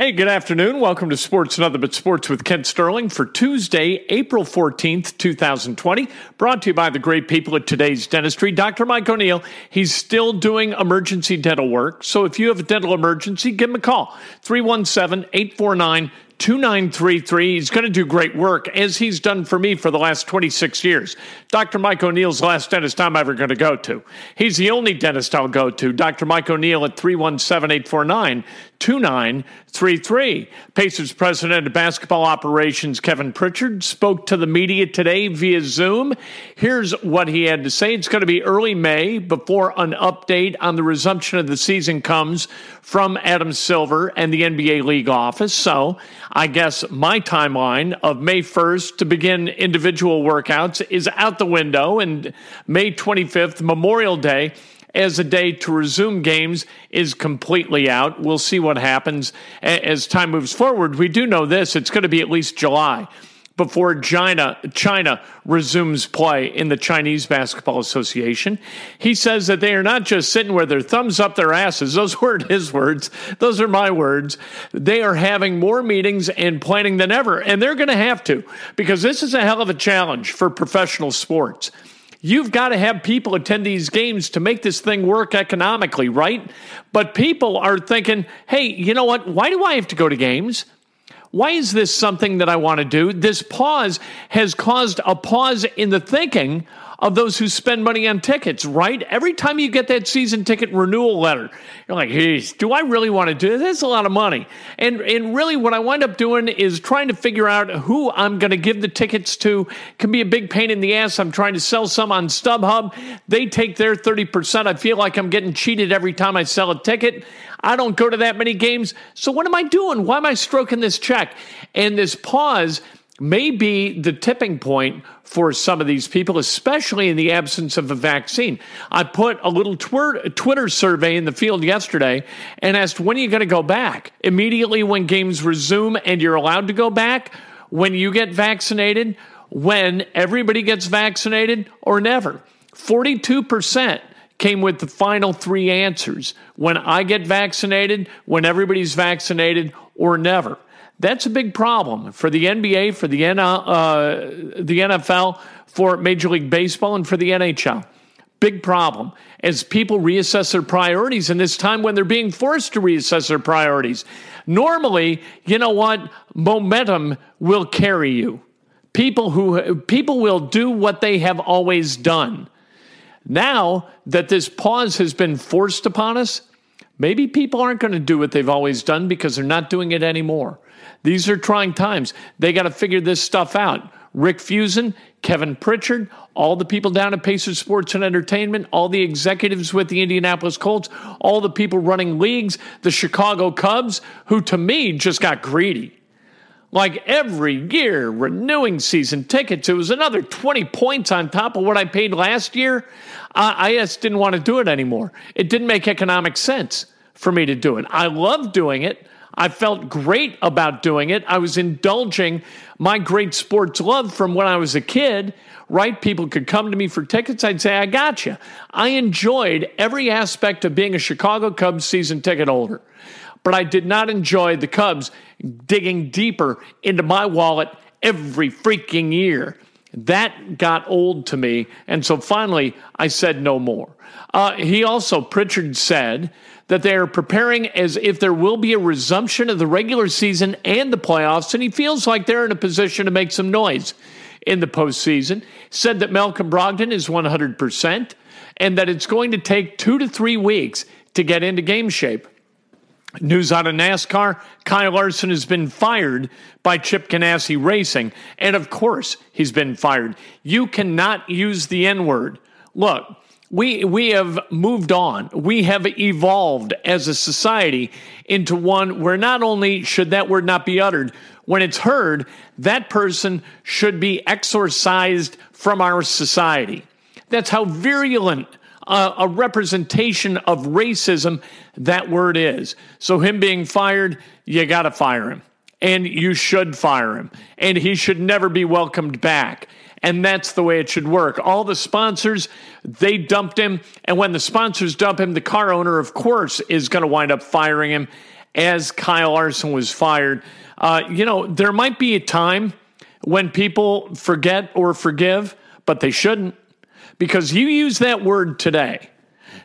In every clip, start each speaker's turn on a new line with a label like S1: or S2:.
S1: Hey, good afternoon. Welcome to Sports Nothing But Sports with Kent Sterling for Tuesday, April 14th, 2020. Brought to you by the great people at today's dentistry. Dr. Mike O'Neill, he's still doing emergency dental work. So if you have a dental emergency, give him a call 317 849 2933. He's going to do great work, as he's done for me for the last 26 years. Dr. Mike O'Neill's the last dentist I'm ever going to go to. He's the only dentist I'll go to. Dr. Mike O'Neill at 317 849 2933. Pacers president of basketball operations, Kevin Pritchard, spoke to the media today via Zoom. Here's what he had to say. It's going to be early May before an update on the resumption of the season comes from Adam Silver and the NBA league office. So I guess my timeline of May 1st to begin individual workouts is out the window, and May 25th, Memorial Day, as a day to resume games is completely out. We'll see what happens as time moves forward. We do know this it's going to be at least July before China, China resumes play in the Chinese Basketball Association. He says that they are not just sitting with their thumbs up their asses. Those weren't his words. Those are my words. They are having more meetings and planning than ever. And they're going to have to because this is a hell of a challenge for professional sports. You've got to have people attend these games to make this thing work economically, right? But people are thinking, hey, you know what? Why do I have to go to games? Why is this something that I want to do? This pause has caused a pause in the thinking of those who spend money on tickets, right? Every time you get that season ticket renewal letter, you're like, hey, do I really want to do this? That's a lot of money. And and really what I wind up doing is trying to figure out who I'm going to give the tickets to. Can be a big pain in the ass. I'm trying to sell some on StubHub. They take their 30%. I feel like I'm getting cheated every time I sell a ticket. I don't go to that many games. So what am I doing? Why am I stroking this check? And this pause may be the tipping point for some of these people, especially in the absence of a vaccine. I put a little Twitter survey in the field yesterday and asked, when are you going to go back? Immediately when games resume and you're allowed to go back? When you get vaccinated? When everybody gets vaccinated or never? 42% came with the final three answers when I get vaccinated, when everybody's vaccinated, or never. That's a big problem for the NBA, for the, uh, the NFL, for Major League Baseball, and for the NHL. Big problem as people reassess their priorities in this time when they're being forced to reassess their priorities. Normally, you know what? Momentum will carry you. People who people will do what they have always done. Now that this pause has been forced upon us, maybe people aren't going to do what they've always done because they're not doing it anymore. These are trying times. They got to figure this stuff out. Rick Fuson, Kevin Pritchard, all the people down at Pacers Sports and Entertainment, all the executives with the Indianapolis Colts, all the people running leagues, the Chicago Cubs, who to me just got greedy. Like every year, renewing season tickets, it was another 20 points on top of what I paid last year. I just didn't want to do it anymore. It didn't make economic sense for me to do it. I love doing it. I felt great about doing it. I was indulging my great sports love from when I was a kid, right? People could come to me for tickets. I'd say, I got you. I enjoyed every aspect of being a Chicago Cubs season ticket holder, but I did not enjoy the Cubs digging deeper into my wallet every freaking year. That got old to me. And so finally, I said no more. Uh, he also, Pritchard said, that they are preparing as if there will be a resumption of the regular season and the playoffs, and he feels like they're in a position to make some noise in the postseason. Said that Malcolm Brogdon is 100% and that it's going to take two to three weeks to get into game shape. News out of NASCAR Kyle Larson has been fired by Chip Ganassi Racing. And of course, he's been fired. You cannot use the N word. Look, we we have moved on. We have evolved as a society into one where not only should that word not be uttered, when it's heard, that person should be exorcised from our society. That's how virulent uh, a representation of racism that word is. So him being fired, you got to fire him. And you should fire him. And he should never be welcomed back. And that's the way it should work. All the sponsors, they dumped him. And when the sponsors dump him, the car owner, of course, is going to wind up firing him as Kyle Larson was fired. Uh, you know, there might be a time when people forget or forgive, but they shouldn't. Because you use that word today,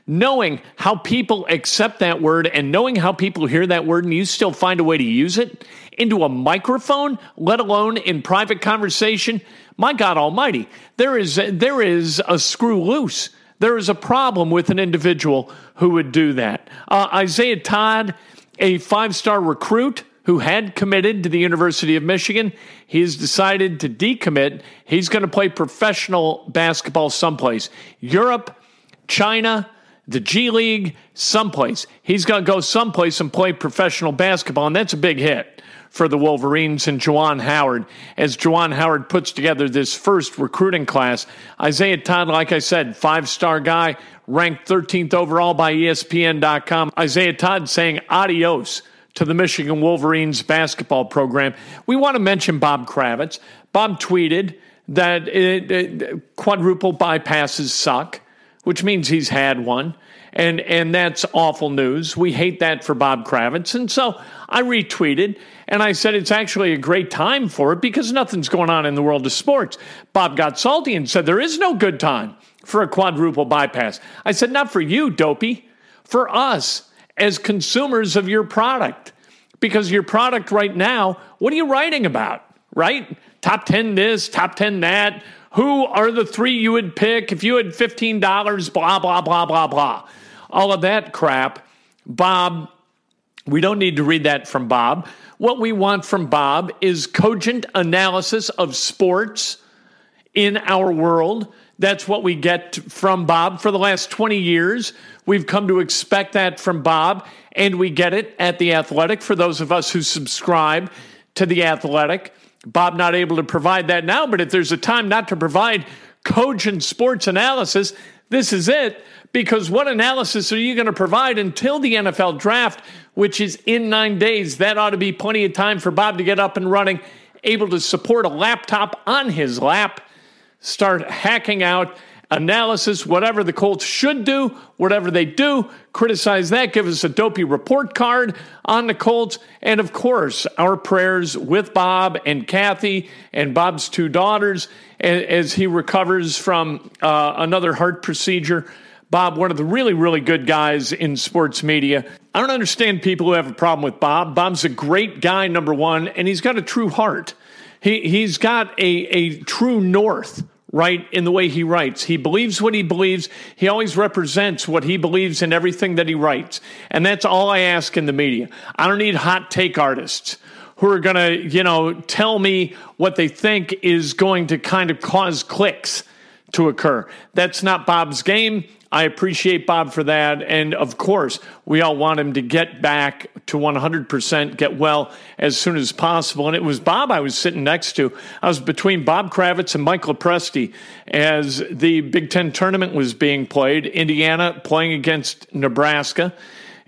S1: knowing how people accept that word and knowing how people hear that word, and you still find a way to use it into a microphone, let alone in private conversation, my God Almighty, there is there is a screw loose. There is a problem with an individual who would do that. Uh, Isaiah Todd, a five star recruit who had committed to the University of Michigan, he's decided to decommit. He's going to play professional basketball someplace, Europe, China, the G League, someplace. He's going to go someplace and play professional basketball, and that's a big hit for the Wolverines and Juwan Howard as Juwan Howard puts together this first recruiting class. Isaiah Todd, like I said, five star guy, ranked 13th overall by ESPN.com. Isaiah Todd saying adios to the Michigan Wolverines basketball program. We want to mention Bob Kravitz. Bob tweeted that it, it, quadruple bypasses suck, which means he's had one. And, and that's awful news. We hate that for Bob Kravitz. And so I retweeted and I said it's actually a great time for it because nothing's going on in the world of sports. Bob got salty and said there is no good time for a quadruple bypass. I said, not for you, dopey, for us as consumers of your product. Because your product right now, what are you writing about, right? Top 10 this, top 10 that. Who are the three you would pick if you had $15, blah, blah, blah, blah, blah. All of that crap. Bob, we don't need to read that from Bob. What we want from Bob is cogent analysis of sports in our world. That's what we get from Bob for the last 20 years. We've come to expect that from Bob, and we get it at The Athletic for those of us who subscribe to The Athletic. Bob not able to provide that now, but if there's a time not to provide cogent sports analysis, this is it. Because what analysis are you going to provide until the NFL draft, which is in nine days? That ought to be plenty of time for Bob to get up and running, able to support a laptop on his lap, start hacking out analysis, whatever the Colts should do, whatever they do, criticize that, give us a dopey report card on the Colts, and of course, our prayers with Bob and Kathy and Bob's two daughters as he recovers from uh, another heart procedure. Bob, one of the really, really good guys in sports media. I don't understand people who have a problem with Bob. Bob's a great guy, number one, and he's got a true heart. He, he's got a, a true north right in the way he writes. He believes what he believes. He always represents what he believes in everything that he writes. And that's all I ask in the media. I don't need hot take artists who are going to, you know, tell me what they think is going to kind of cause clicks to occur. That's not Bob's game. I appreciate Bob for that. And of course, we all want him to get back to 100%, get well as soon as possible. And it was Bob I was sitting next to. I was between Bob Kravitz and Michael Presti as the Big Ten tournament was being played, Indiana playing against Nebraska.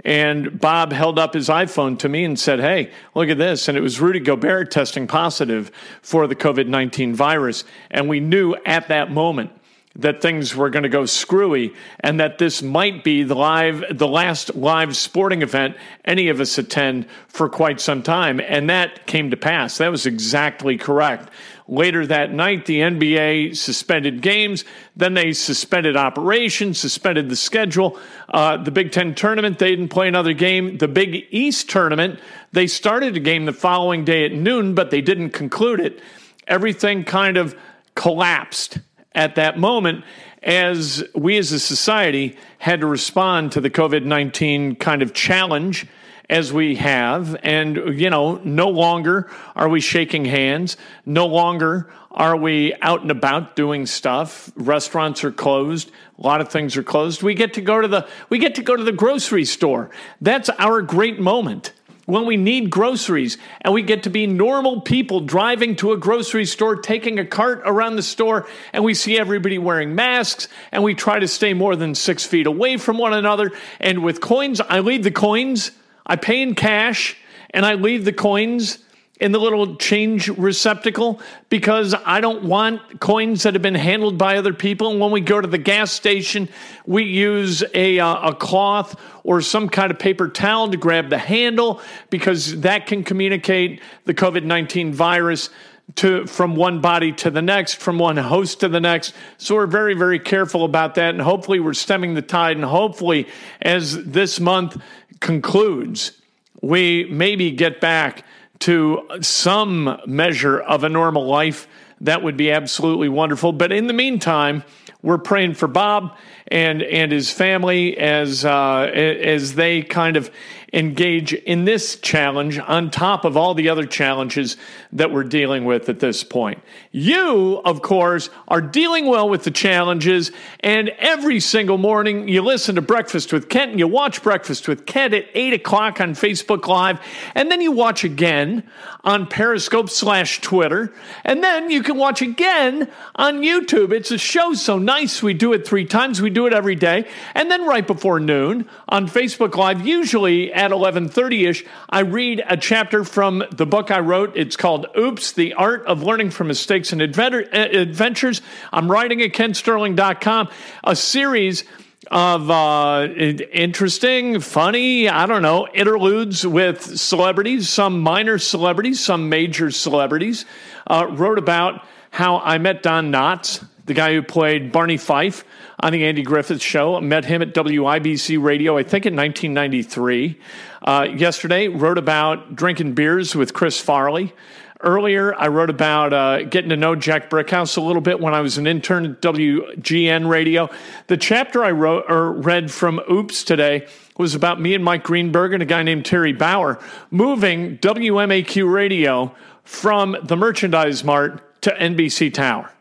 S1: And Bob held up his iPhone to me and said, Hey, look at this. And it was Rudy Gobert testing positive for the COVID 19 virus. And we knew at that moment that things were going to go screwy and that this might be the live the last live sporting event any of us attend for quite some time. And that came to pass. That was exactly correct. Later that night the nba suspended games. Then they suspended operations suspended the schedule. Uh, the big ten tournament they didn't play another game. The big east tournament they started a game the following day at noon but they didn't conclude it. Everything kind of collapsed at that moment as we as a society had to respond to the COVID 19 kind of challenge as we have. And, you know, no longer are we shaking hands. No longer are we out and about doing stuff. Restaurants are closed. A lot of things are closed. We get to go to the, we get to go to the grocery store. That's our great moment when we need groceries and we get to be normal people driving to a grocery store, taking a cart around the store, and we see everybody wearing masks and we try to stay more than six feet away from one another. And with coins, I leave the coins, I pay in cash, and I leave the coins in the little change receptacle because I don't want coins that have been handled by other people. And when we go to the gas station, we use a, uh, a cloth or some kind of paper towel to grab the handle because that can communicate the COVID 19 virus. To from one body to the next, from one host to the next. So we're very, very careful about that. And hopefully, we're stemming the tide. And hopefully, as this month concludes, we maybe get back to some measure of a normal life, that would be absolutely wonderful. But in the meantime, we're praying for Bob and and his family as uh, as they kind of engage in this challenge on top of all the other challenges that we're dealing with at this point. You, of course, are dealing well with the challenges, and every single morning you listen to Breakfast with Kent and you watch Breakfast with Kent at 8 o'clock on Facebook Live, and then you watch again on Periscope slash Twitter, and then you can watch again on YouTube. It's a show so nice. We do it three times. We do it every day. And then right before noon on Facebook Live, usually at 11:30ish, I read a chapter from the book I wrote. It's called Oops: The Art of Learning from Mistakes and Adventures. I'm writing at kentsterling.com, a series of uh, interesting, funny, I don't know, interludes with celebrities, some minor celebrities, some major celebrities. Uh, wrote about how I met Don Knotts, the guy who played Barney Fife on the Andy Griffith Show. Met him at WIBC Radio, I think in 1993. Uh, yesterday, wrote about drinking beers with Chris Farley. Earlier, I wrote about uh, getting to know Jack Brickhouse a little bit when I was an intern at WGN Radio. The chapter I wrote or read from Oops today was about me and Mike Greenberg and a guy named Terry Bauer moving WMAQ Radio from the Merchandise Mart to NBC Tower.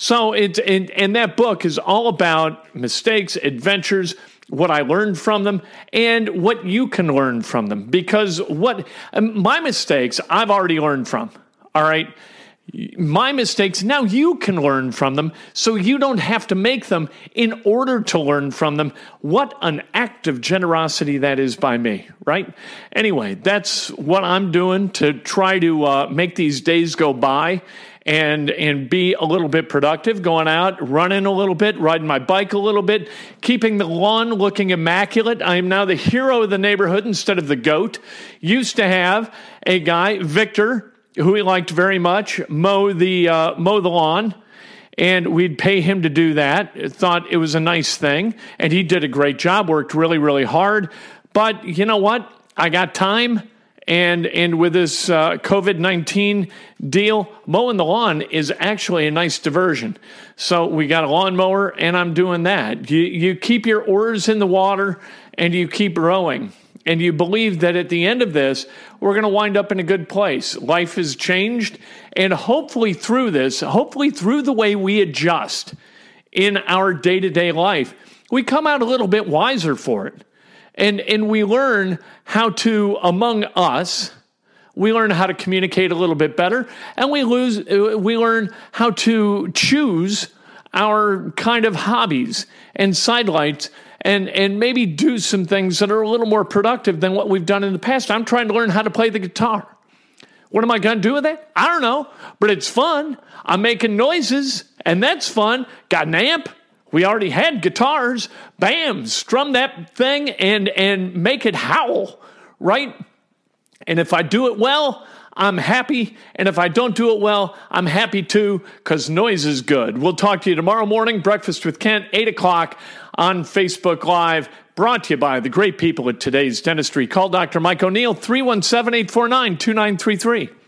S1: So it's and, and that book is all about mistakes, adventures, what I learned from them, and what you can learn from them. Because what um, my mistakes I've already learned from. All right. My mistakes, now you can learn from them, so you don't have to make them in order to learn from them. What an act of generosity that is by me, right? Anyway, that's what I'm doing to try to uh, make these days go by and and be a little bit productive, going out, running a little bit, riding my bike a little bit, keeping the lawn looking immaculate. I am now the hero of the neighborhood instead of the goat. Used to have a guy, Victor, who he liked very much, mow the uh, mow the lawn. And we'd pay him to do that. Thought it was a nice thing. And he did a great job, worked really, really hard. But you know what? I got time and and with this uh, COVID nineteen deal, mowing the lawn is actually a nice diversion. So we got a lawnmower, and I'm doing that. You you keep your oars in the water, and you keep rowing, and you believe that at the end of this, we're going to wind up in a good place. Life has changed, and hopefully through this, hopefully through the way we adjust in our day to day life, we come out a little bit wiser for it. And, and we learn how to, among us, we learn how to communicate a little bit better, and we lose, we learn how to choose our kind of hobbies and sidelights and and maybe do some things that are a little more productive than what we've done in the past. I'm trying to learn how to play the guitar. What am I going to do with it? I don't know, but it's fun. I'm making noises, and that's fun. Got an amp, we already had guitars. Bam, strum that thing and and make it howl, right? And if I do it well, I'm happy. And if I don't do it well, I'm happy too, because noise is good. We'll talk to you tomorrow morning, Breakfast with Kent, 8 o'clock on Facebook Live, brought to you by the great people at today's dentistry. Call Dr. Mike O'Neill, 317 849 2933.